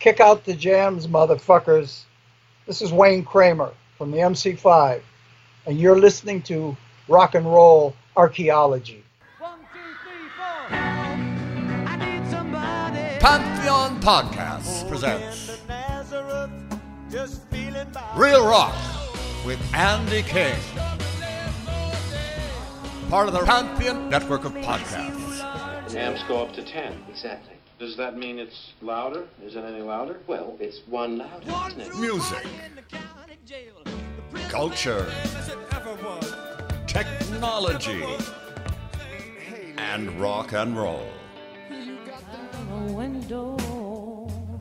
Kick out the jams, motherfuckers. This is Wayne Kramer from the MC5, and you're listening to Rock and Roll Archaeology. Pantheon Podcasts presents Real Rock with Andy King. Part of the Pantheon network of podcasts. Amps go up to 10. Exactly. Does that mean it's louder? Is it any louder? Well, it's one louder, isn't it? Music, culture, technology, and rock and roll.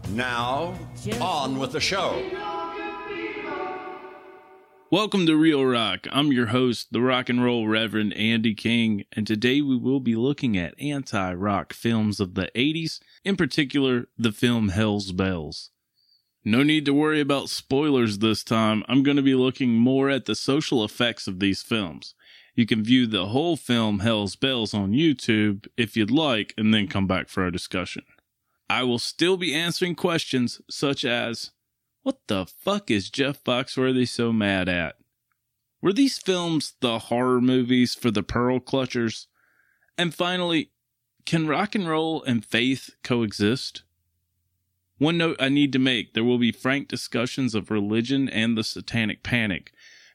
Now, on with the show. Welcome to Real Rock. I'm your host, the rock and roll Reverend Andy King, and today we will be looking at anti rock films of the 80s, in particular, the film Hell's Bells. No need to worry about spoilers this time. I'm going to be looking more at the social effects of these films. You can view the whole film Hell's Bells on YouTube if you'd like, and then come back for our discussion. I will still be answering questions such as what the fuck is Jeff Foxworthy so mad at? Were these films the horror movies for the pearl clutchers? And finally, can rock and roll and faith coexist? One note I need to make there will be frank discussions of religion and the satanic panic.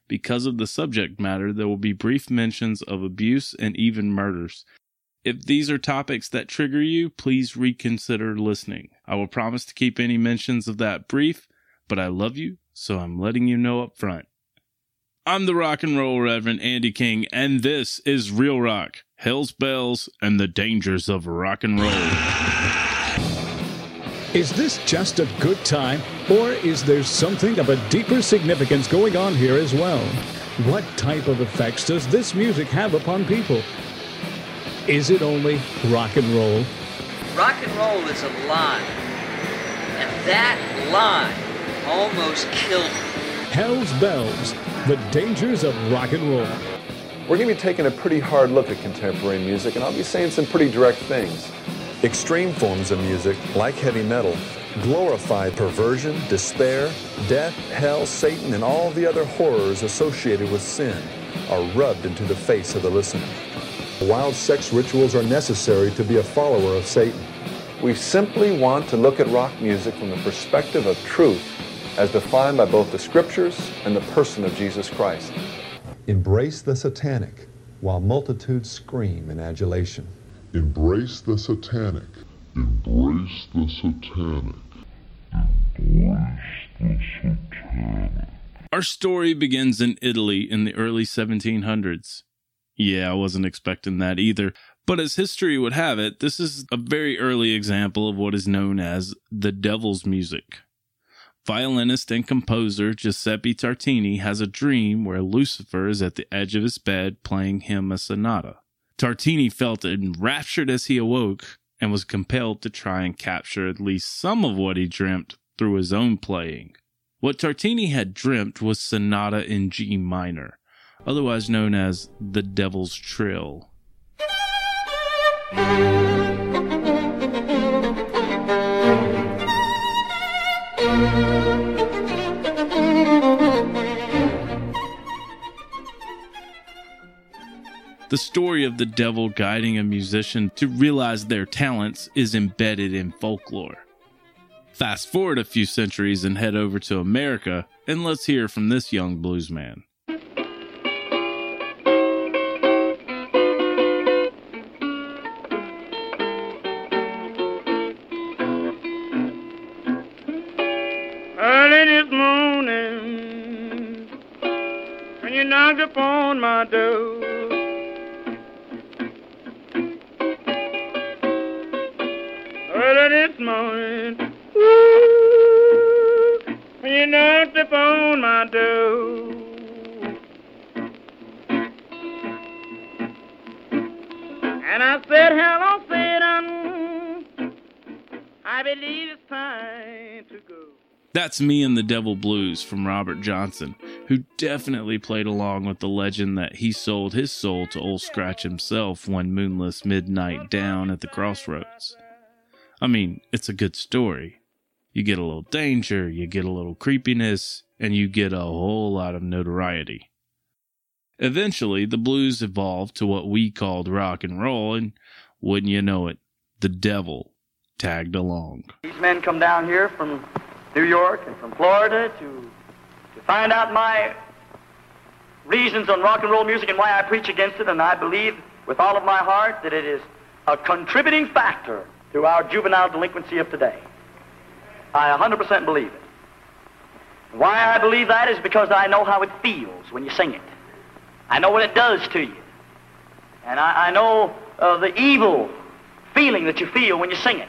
Because of the subject matter, there will be brief mentions of abuse and even murders. If these are topics that trigger you, please reconsider listening. I will promise to keep any mentions of that brief but I love you, so I'm letting you know up front. I'm the rock and roll Reverend Andy King, and this is Real Rock, Hell's Bells, and the Dangers of Rock and Roll. Is this just a good time, or is there something of a deeper significance going on here as well? What type of effects does this music have upon people? Is it only rock and roll? Rock and roll is a line. And that line almost killed me. Hell's Bells, the dangers of rock and roll. We're going to be taking a pretty hard look at contemporary music, and I'll be saying some pretty direct things. Extreme forms of music, like heavy metal, glorify perversion, despair, death, hell, Satan, and all the other horrors associated with sin are rubbed into the face of the listener. Wild sex rituals are necessary to be a follower of Satan. We simply want to look at rock music from the perspective of truth as defined by both the scriptures and the person of Jesus Christ. Embrace the satanic while multitudes scream in adulation. Embrace the satanic. Embrace the satanic. Embrace the satanic. Our story begins in Italy in the early 1700s. Yeah, I wasn't expecting that either. But as history would have it, this is a very early example of what is known as the devil's music. Violinist and composer Giuseppe Tartini has a dream where Lucifer is at the edge of his bed playing him a sonata. Tartini felt enraptured as he awoke and was compelled to try and capture at least some of what he dreamt through his own playing. What Tartini had dreamt was Sonata in G minor, otherwise known as the Devil's Trill. The story of the devil guiding a musician to realize their talents is embedded in folklore. Fast forward a few centuries and head over to America, and let's hear from this young bluesman. Door, early this morning, ooh, you knocked upon my door. And I said, hello, Satan, I believe it's time to go. That's Me and the Devil Blues from Robert Johnson, who definitely played along with the legend that he sold his soul to Old Scratch himself one moonless midnight down at the crossroads. I mean, it's a good story. You get a little danger, you get a little creepiness, and you get a whole lot of notoriety. Eventually, the blues evolved to what we called rock and roll, and wouldn't you know it, the devil tagged along. These men come down here from New York and from Florida to, to find out my reasons on rock and roll music and why I preach against it, and I believe with all of my heart that it is a contributing factor to our juvenile delinquency of today. I 100% believe it. Why I believe that is because I know how it feels when you sing it. I know what it does to you. And I, I know uh, the evil feeling that you feel when you sing it.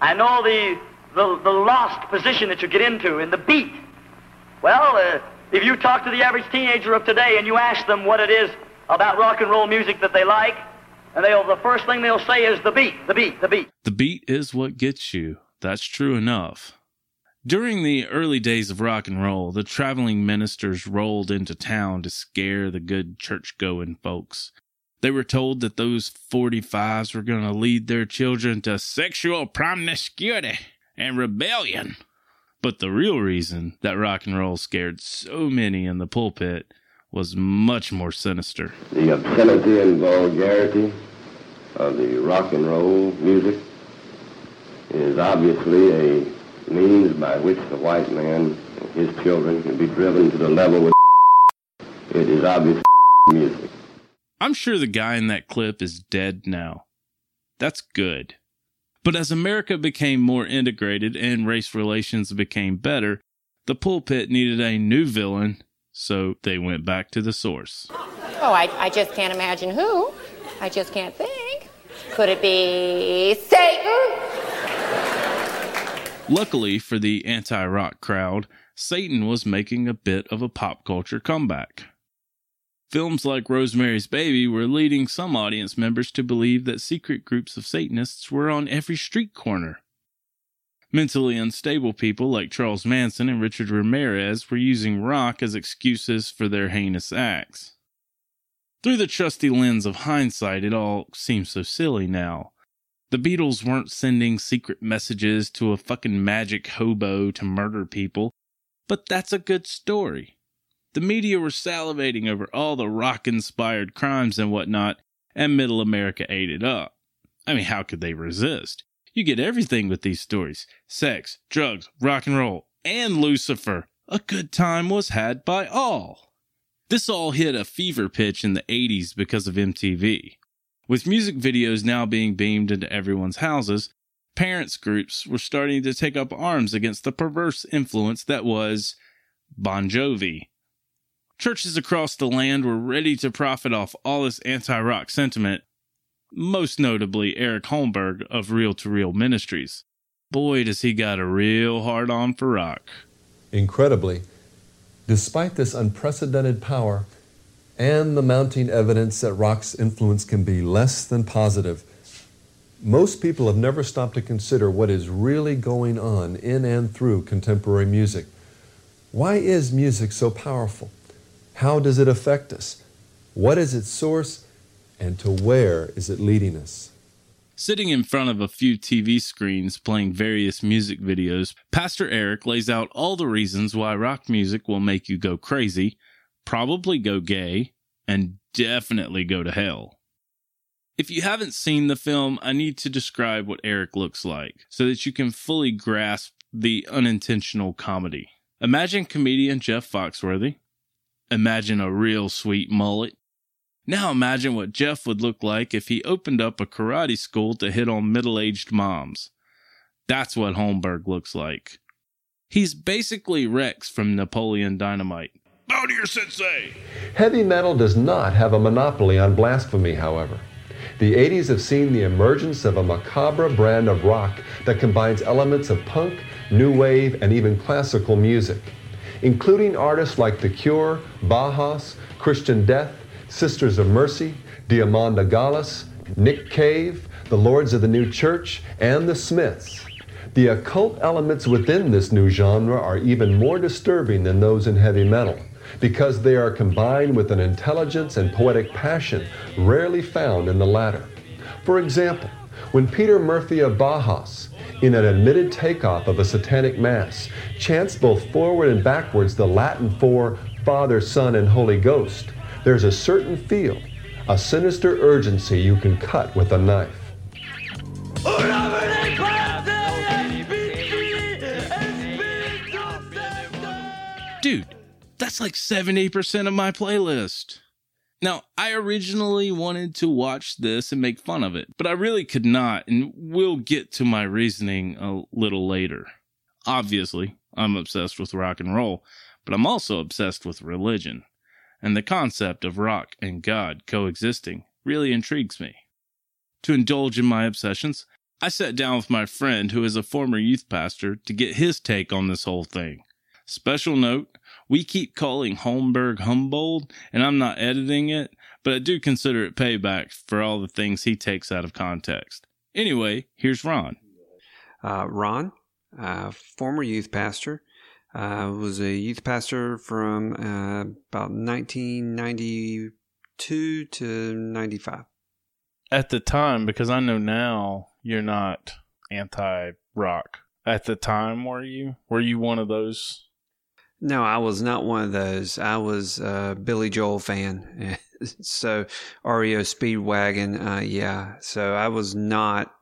I know the, the, the lost position that you get into in the beat. Well, uh, if you talk to the average teenager of today and you ask them what it is about rock and roll music that they like, and they'll, the first thing they'll say is the beat, the beat, the beat. The beat is what gets you. That's true enough. During the early days of rock and roll, the traveling ministers rolled into town to scare the good church going folks. They were told that those 45s were going to lead their children to sexual promiscuity and rebellion. But the real reason that rock and roll scared so many in the pulpit was much more sinister. The obscenity and vulgarity of the rock and roll music is obviously a means by which the white man and his children can be driven to the level with it is obviously music. I'm sure the guy in that clip is dead now. That's good. But as America became more integrated and race relations became better, the pulpit needed a new villain, so they went back to the source. Oh, I, I just can't imagine who. I just can't think. Could it be Satan? Luckily for the anti rock crowd, Satan was making a bit of a pop culture comeback. Films like Rosemary's Baby were leading some audience members to believe that secret groups of Satanists were on every street corner. Mentally unstable people like Charles Manson and Richard Ramirez were using rock as excuses for their heinous acts. Through the trusty lens of hindsight, it all seems so silly now. The Beatles weren't sending secret messages to a fucking magic hobo to murder people, but that's a good story. The media were salivating over all the rock inspired crimes and whatnot, and middle America ate it up. I mean, how could they resist? You get everything with these stories sex, drugs, rock and roll, and Lucifer. A good time was had by all. This all hit a fever pitch in the 80s because of MTV. With music videos now being beamed into everyone's houses, parents groups were starting to take up arms against the perverse influence that was Bon Jovi. Churches across the land were ready to profit off all this anti rock sentiment, most notably Eric Holmberg of Reel to Reel Ministries. Boy, does he got a real hard on for rock. Incredibly, despite this unprecedented power and the mounting evidence that rock's influence can be less than positive, most people have never stopped to consider what is really going on in and through contemporary music. Why is music so powerful? How does it affect us? What is its source? And to where is it leading us? Sitting in front of a few TV screens playing various music videos, Pastor Eric lays out all the reasons why rock music will make you go crazy, probably go gay, and definitely go to hell. If you haven't seen the film, I need to describe what Eric looks like so that you can fully grasp the unintentional comedy. Imagine comedian Jeff Foxworthy. Imagine a real sweet mullet. Now imagine what Jeff would look like if he opened up a karate school to hit on middle aged moms. That's what Holmberg looks like. He's basically Rex from Napoleon Dynamite. Bow to your sensei! Heavy metal does not have a monopoly on blasphemy, however. The 80s have seen the emergence of a macabre brand of rock that combines elements of punk, new wave, and even classical music, including artists like The Cure, Bauhaus, Christian Death, Sisters of Mercy, Diamanda Galás, Nick Cave, the Lords of the New Church, and the Smiths. The occult elements within this new genre are even more disturbing than those in heavy metal because they are combined with an intelligence and poetic passion rarely found in the latter. For example, when Peter Murphy of Bauhaus, in an admitted takeoff of a satanic mass, chants both forward and backwards the Latin for Father, Son, and Holy Ghost, there's a certain feel, a sinister urgency you can cut with a knife. Dude, that's like 70% of my playlist. Now, I originally wanted to watch this and make fun of it, but I really could not, and we'll get to my reasoning a little later. Obviously, I'm obsessed with rock and roll, but I'm also obsessed with religion, and the concept of rock and God coexisting really intrigues me. To indulge in my obsessions, I sat down with my friend who is a former youth pastor to get his take on this whole thing. Special note, we keep calling Holmberg Humboldt, and I'm not editing it, but I do consider it payback for all the things he takes out of context. Anyway, here's Ron. Uh, Ron, uh, former youth pastor, uh, was a youth pastor from uh, about 1992 to 95. At the time, because I know now you're not anti rock. At the time, were you? Were you one of those no, I was not one of those. I was a Billy Joel fan. so REO Speedwagon, uh, yeah. So I was not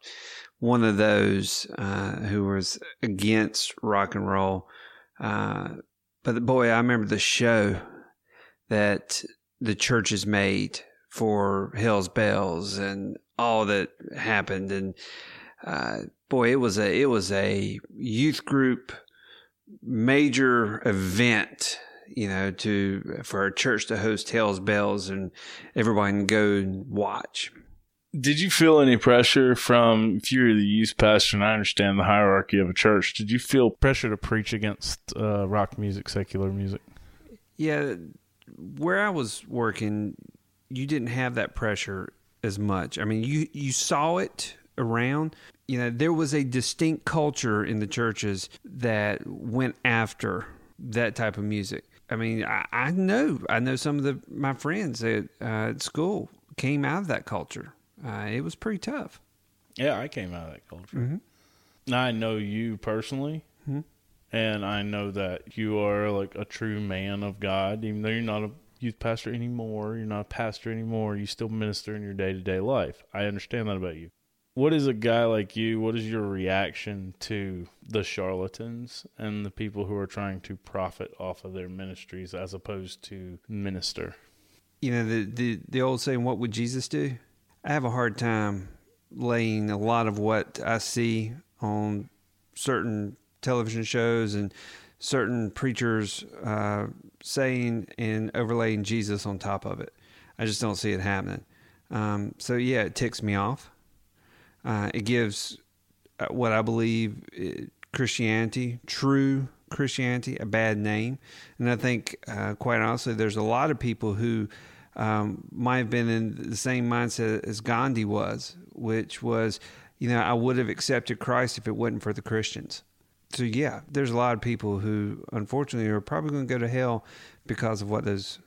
one of those uh, who was against rock and roll. Uh, but boy, I remember the show that the churches made for Hell's Bells and all that happened. And uh, boy, it was a it was a youth group major event, you know, to for a church to host Hell's Bells and everybody can go and watch. Did you feel any pressure from if you're the youth pastor and I understand the hierarchy of a church, did you feel pressure to preach against uh, rock music, secular music? Yeah, where I was working, you didn't have that pressure as much. I mean, you you saw it around, you know, there was a distinct culture in the churches that went after that type of music. I mean, I, I know, I know some of the my friends at, uh, at school came out of that culture. Uh, it was pretty tough. Yeah, I came out of that culture. Mm-hmm. I know you personally, mm-hmm. and I know that you are like a true man of God, even though you're not a youth pastor anymore. You're not a pastor anymore. You still minister in your day to day life. I understand that about you what is a guy like you what is your reaction to the charlatans and the people who are trying to profit off of their ministries as opposed to minister? You know the the, the old saying what would jesus do? I have a hard time laying a lot of what i see on certain television shows and certain preachers uh, saying and overlaying jesus on top of it. I just don't see it happening. Um, so yeah it ticks me off uh, it gives uh, what I believe uh, Christianity, true Christianity, a bad name. And I think, uh, quite honestly, there's a lot of people who um, might have been in the same mindset as Gandhi was, which was, you know, I would have accepted Christ if it wasn't for the Christians. So, yeah, there's a lot of people who, unfortunately, are probably going to go to hell because of what those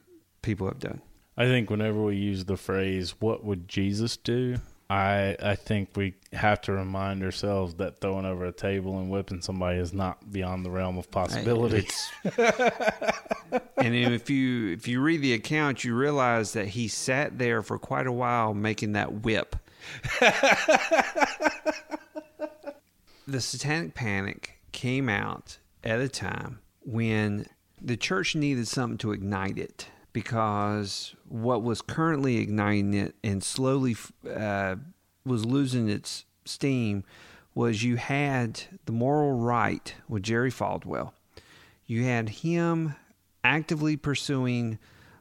people have done. I think whenever we use the phrase, what would Jesus do? I I think we have to remind ourselves that throwing over a table and whipping somebody is not beyond the realm of possibility. and if you if you read the account, you realize that he sat there for quite a while making that whip. the Satanic Panic came out at a time when the church needed something to ignite it because what was currently igniting it and slowly uh, was losing its steam was you had the moral right with Jerry Falwell. You had him actively pursuing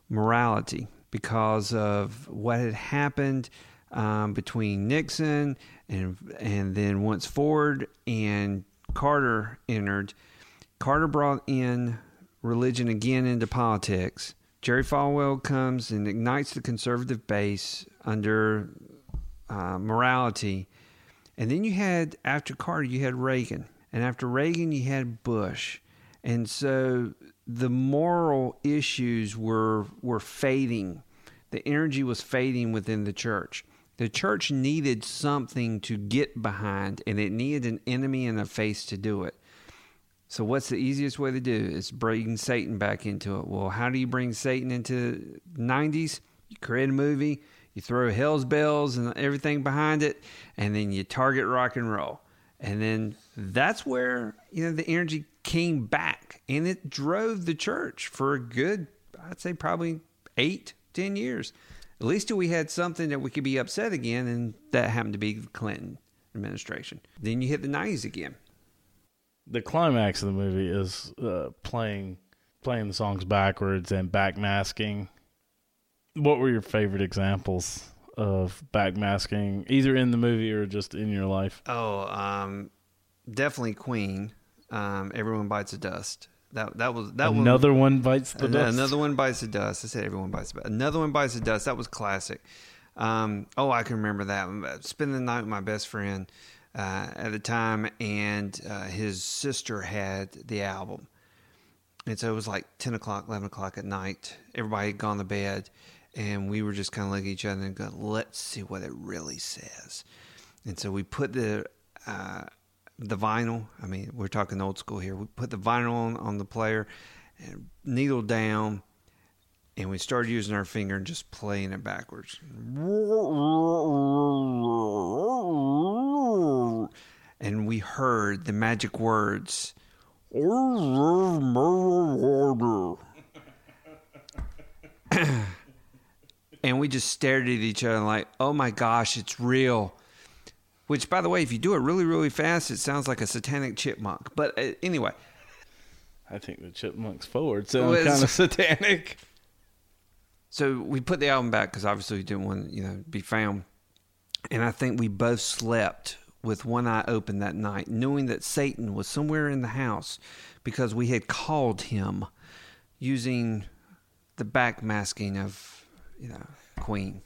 morality because of what had happened um, between Nixon and and then once Ford and Carter entered, Carter brought in religion again into politics. Jerry Falwell comes and ignites the conservative base under uh, morality. And then you had, after Carter, you had Reagan. And after Reagan, you had Bush. And so the moral issues were, were fading. The energy was fading within the church. The church needed something to get behind, and it needed an enemy and a face to do it. So, what's the easiest way to do? Is bring Satan back into it. Well, how do you bring Satan into the 90s? You create a movie, you throw Hell's Bells and everything behind it, and then you target rock and roll. And then that's where, you know, the energy came back and it drove the church for a good, I'd say probably eight, ten years. At least till we had something that we could be upset again, and that happened to be the Clinton administration. Then you hit the 90s again the climax of the movie is uh, playing playing the songs backwards and backmasking. What were your favorite examples of backmasking, either in the movie or just in your life? Oh, um, definitely Queen. Um, Everyone bites the dust. That that was that another one, one bites the dust. Another one bites the dust. I said everyone bites the dust. Another one bites the dust. That was classic. Um, oh, I can remember that. Spending the night with my best friend uh, at the time, and uh, his sister had the album. And so it was like 10 o'clock, 11 o'clock at night. Everybody had gone to bed, and we were just kind of looking at each other and going, let's see what it really says. And so we put the uh, the vinyl, I mean, we're talking old school here. We put the vinyl on, on the player, and needle down, and we started using our finger and just playing it backwards. And we heard the magic words. and we just stared at each other like, oh my gosh, it's real. Which, by the way, if you do it really, really fast, it sounds like a satanic chipmunk. But uh, anyway. I think the chipmunks forward sound kind of satanic. So we put the album back because obviously we didn't want you know be found, and I think we both slept with one eye open that night, knowing that Satan was somewhere in the house because we had called him using the backmasking of you know Queen.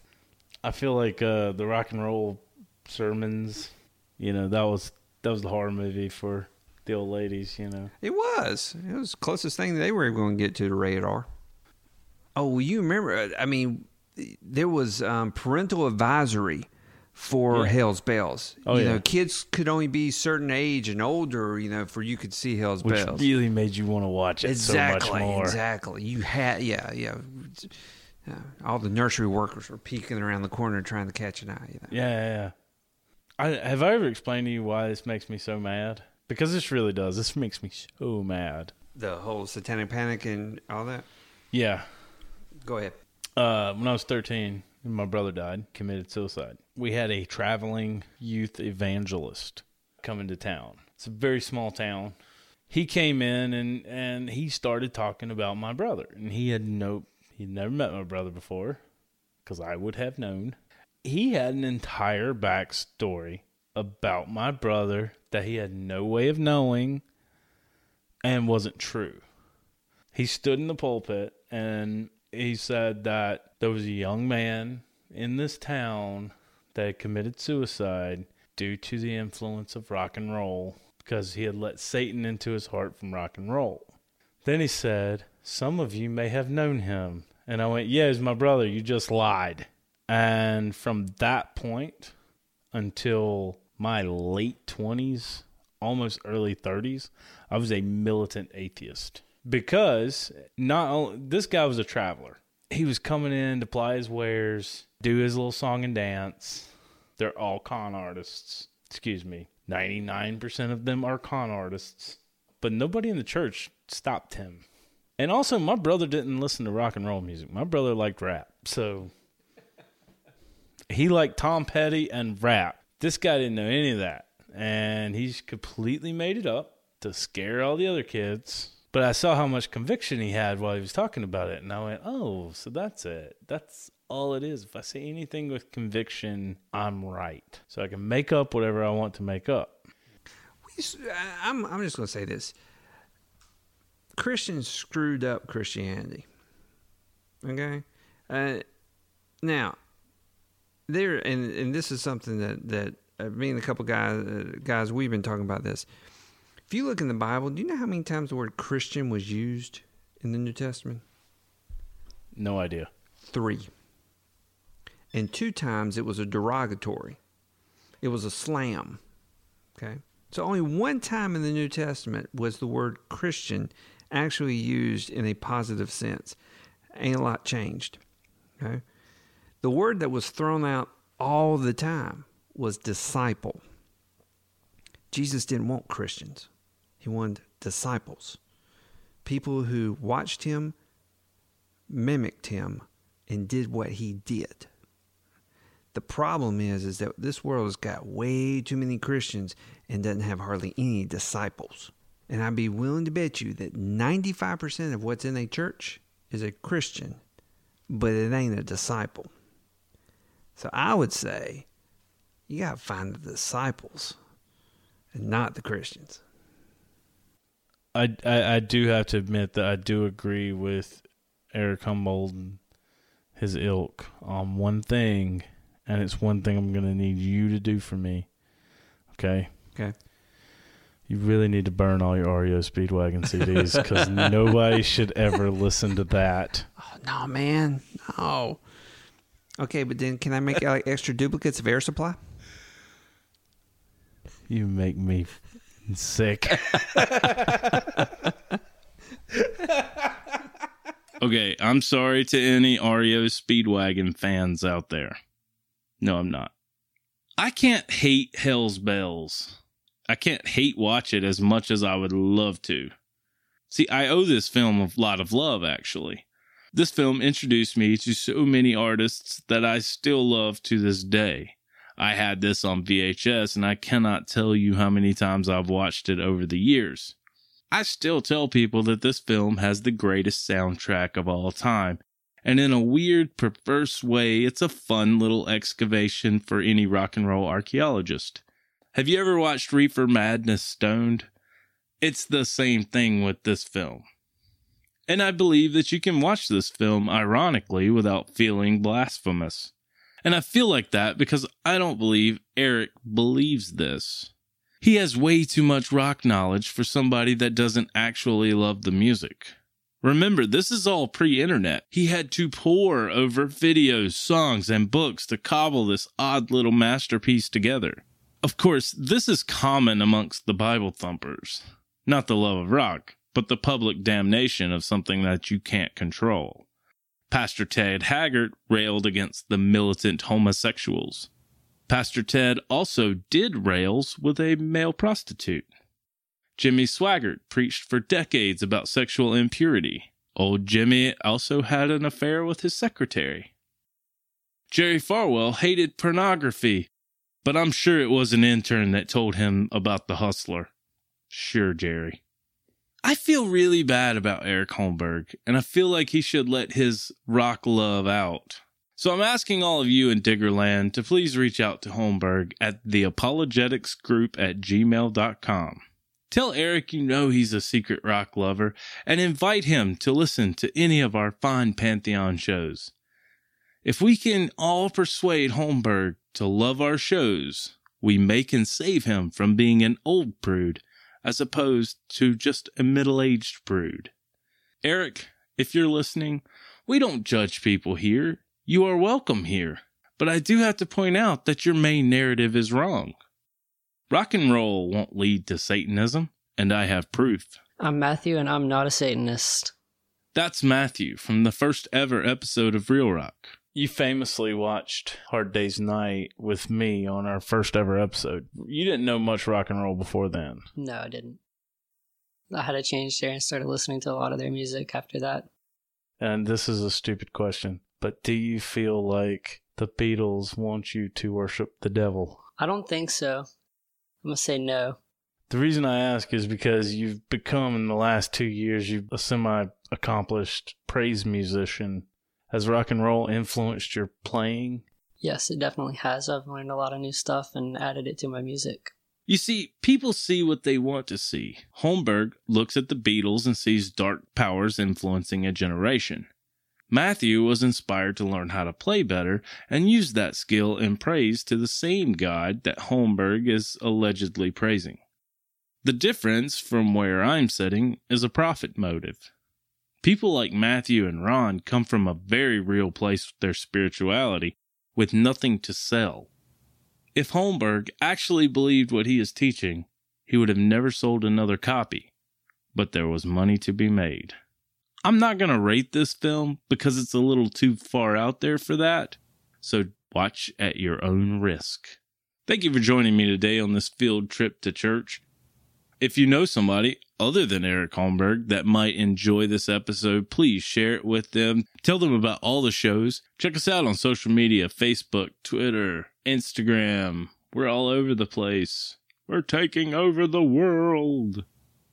I feel like uh, the rock and roll sermons, you know, that was that was the horror movie for the old ladies, you know. It was. It was the closest thing they were going to get to the radar. Oh, well, you remember? I mean, there was um, parental advisory for yeah. Hell's Bells. Oh, you yeah. know, kids could only be certain age and older, you know, for you could see Hell's Which Bells. really made you want to watch it exactly, so much more. Exactly. You had, yeah, yeah. Uh, all the nursery workers were peeking around the corner trying to catch an eye. You know? Yeah, yeah, yeah. I, have I ever explained to you why this makes me so mad? Because this really does. This makes me so mad. The whole satanic panic and all that. Yeah, Go ahead. Uh, when I was 13, my brother died, committed suicide. We had a traveling youth evangelist coming to town. It's a very small town. He came in and, and he started talking about my brother. And he had no, he'd never met my brother before because I would have known. He had an entire backstory about my brother that he had no way of knowing and wasn't true. He stood in the pulpit and he said that there was a young man in this town that committed suicide due to the influence of rock and roll because he had let Satan into his heart from rock and roll. Then he said, Some of you may have known him. And I went, Yeah, he's my brother. You just lied. And from that point until my late 20s, almost early 30s, I was a militant atheist. because not only, this guy was a traveler. He was coming in to ply his wares, do his little song and dance. They're all con artists. Excuse me. 99% of them are con artists. But nobody in the church stopped him. And also, my brother didn't listen to rock and roll music. My brother liked rap. So he liked Tom Petty and rap. This guy didn't know any of that. And he's completely made it up to scare all the other kids. But I saw how much conviction he had while he was talking about it. And I went, oh, so that's it. That's all it is. If I say anything with conviction, I'm right. So I can make up whatever I want to make up. I'm, I'm just to say this Christians screwed up Christianity. Okay? Uh, now, there, and, and this is something that, that uh, me and a couple guys, uh, guys, we've been talking about this. If you look in the Bible, do you know how many times the word Christian was used in the New Testament? No idea. Three. And two times it was a derogatory, it was a slam. Okay? So only one time in the New Testament was the word Christian actually used in a positive sense. Ain't a lot changed. Okay? The word that was thrown out all the time was disciple. Jesus didn't want Christians. He wanted disciples. People who watched him, mimicked him, and did what he did. The problem is, is that this world has got way too many Christians and doesn't have hardly any disciples. And I'd be willing to bet you that 95% of what's in a church is a Christian, but it ain't a disciple. So I would say you got to find the disciples and not the Christians. I, I, I do have to admit that I do agree with Eric Humboldt and his ilk on one thing and it's one thing I'm going to need you to do for me. Okay? Okay. You really need to burn all your REO Speedwagon CDs because nobody should ever listen to that. Oh, no, man. No. Okay, but then can I make like extra duplicates of Air Supply? You make me sick. okay, I'm sorry to any REO Speedwagon fans out there. No, I'm not. I can't hate Hell's Bells. I can't hate watch it as much as I would love to. See, I owe this film a lot of love, actually. This film introduced me to so many artists that I still love to this day. I had this on VHS, and I cannot tell you how many times I've watched it over the years. I still tell people that this film has the greatest soundtrack of all time, and in a weird, perverse way, it's a fun little excavation for any rock and roll archaeologist. Have you ever watched Reefer Madness Stoned? It's the same thing with this film. And I believe that you can watch this film ironically without feeling blasphemous. And I feel like that because I don't believe Eric believes this. He has way too much rock knowledge for somebody that doesn't actually love the music. Remember, this is all pre internet. He had to pore over videos, songs, and books to cobble this odd little masterpiece together. Of course, this is common amongst the Bible thumpers. Not the love of rock, but the public damnation of something that you can't control. Pastor Ted Haggard railed against the militant homosexuals. Pastor Ted also did rails with a male prostitute. Jimmy Swaggart preached for decades about sexual impurity. Old Jimmy also had an affair with his secretary. Jerry Falwell hated pornography, but I'm sure it was an intern that told him about the hustler. Sure, Jerry. I feel really bad about Eric Holmberg, and I feel like he should let his rock love out. So I'm asking all of you in Diggerland to please reach out to Holmberg at theapologeticsgroup at gmail.com. Tell Eric you know he's a secret rock lover and invite him to listen to any of our fine Pantheon shows. If we can all persuade Holmberg to love our shows, we may can save him from being an old prude as opposed to just a middle aged brood. Eric, if you're listening, we don't judge people here. You are welcome here. But I do have to point out that your main narrative is wrong. Rock and roll won't lead to Satanism, and I have proof. I'm Matthew, and I'm not a Satanist. That's Matthew from the first ever episode of Real Rock. You famously watched Hard Day's Night with me on our first ever episode. You didn't know much rock and roll before then. No, I didn't. I had to change there and started listening to a lot of their music after that. And this is a stupid question, but do you feel like the Beatles want you to worship the devil? I don't think so. I'm going to say no. The reason I ask is because you've become, in the last two years, you've a semi accomplished praise musician. Has rock and roll influenced your playing? Yes, it definitely has. I've learned a lot of new stuff and added it to my music. You see, people see what they want to see. Holmberg looks at the Beatles and sees dark powers influencing a generation. Matthew was inspired to learn how to play better and used that skill in praise to the same God that Holmberg is allegedly praising. The difference from where I'm sitting is a profit motive. People like Matthew and Ron come from a very real place with their spirituality, with nothing to sell. If Holmberg actually believed what he is teaching, he would have never sold another copy. But there was money to be made. I'm not going to rate this film because it's a little too far out there for that, so watch at your own risk. Thank you for joining me today on this field trip to church. If you know somebody other than Eric Holmberg that might enjoy this episode, please share it with them. Tell them about all the shows. Check us out on social media Facebook, Twitter, Instagram. We're all over the place. We're taking over the world.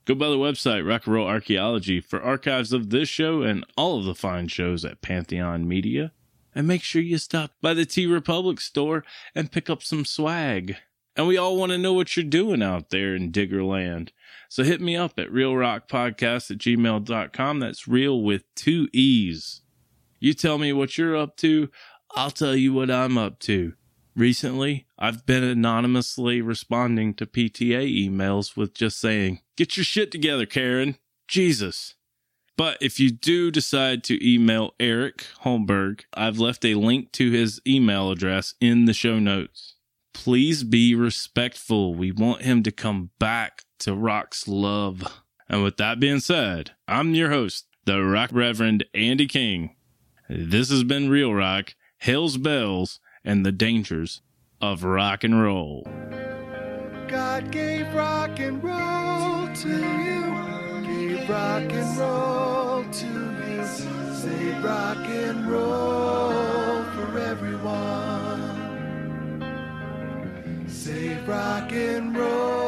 Go by the website Rock and Roll Archaeology for archives of this show and all of the fine shows at Pantheon Media. And make sure you stop by the T Republic store and pick up some swag. And we all want to know what you're doing out there in Diggerland. So hit me up at realrockpodcast at gmail.com. That's real with two E's. You tell me what you're up to, I'll tell you what I'm up to. Recently, I've been anonymously responding to PTA emails with just saying, Get your shit together, Karen. Jesus. But if you do decide to email Eric Holmberg, I've left a link to his email address in the show notes. Please be respectful. We want him to come back to Rock's love. And with that being said, I'm your host, the Rock Reverend Andy King. This has been Real Rock, Hell's Bells, and the dangers of rock and roll. God gave rock and roll to you, gave rock and roll to you, save rock and roll for everyone. Save rock and roll.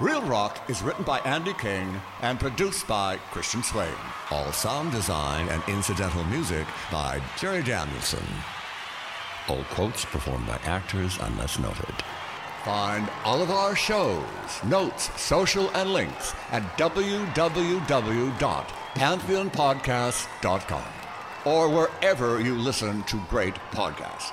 Real Rock is written by Andy King and produced by Christian Swain. All sound design and incidental music by Jerry Danielson. All quotes performed by actors unless noted. Find all of our shows, notes, social, and links at www.pantheonpodcast.com. or wherever you listen to great podcasts.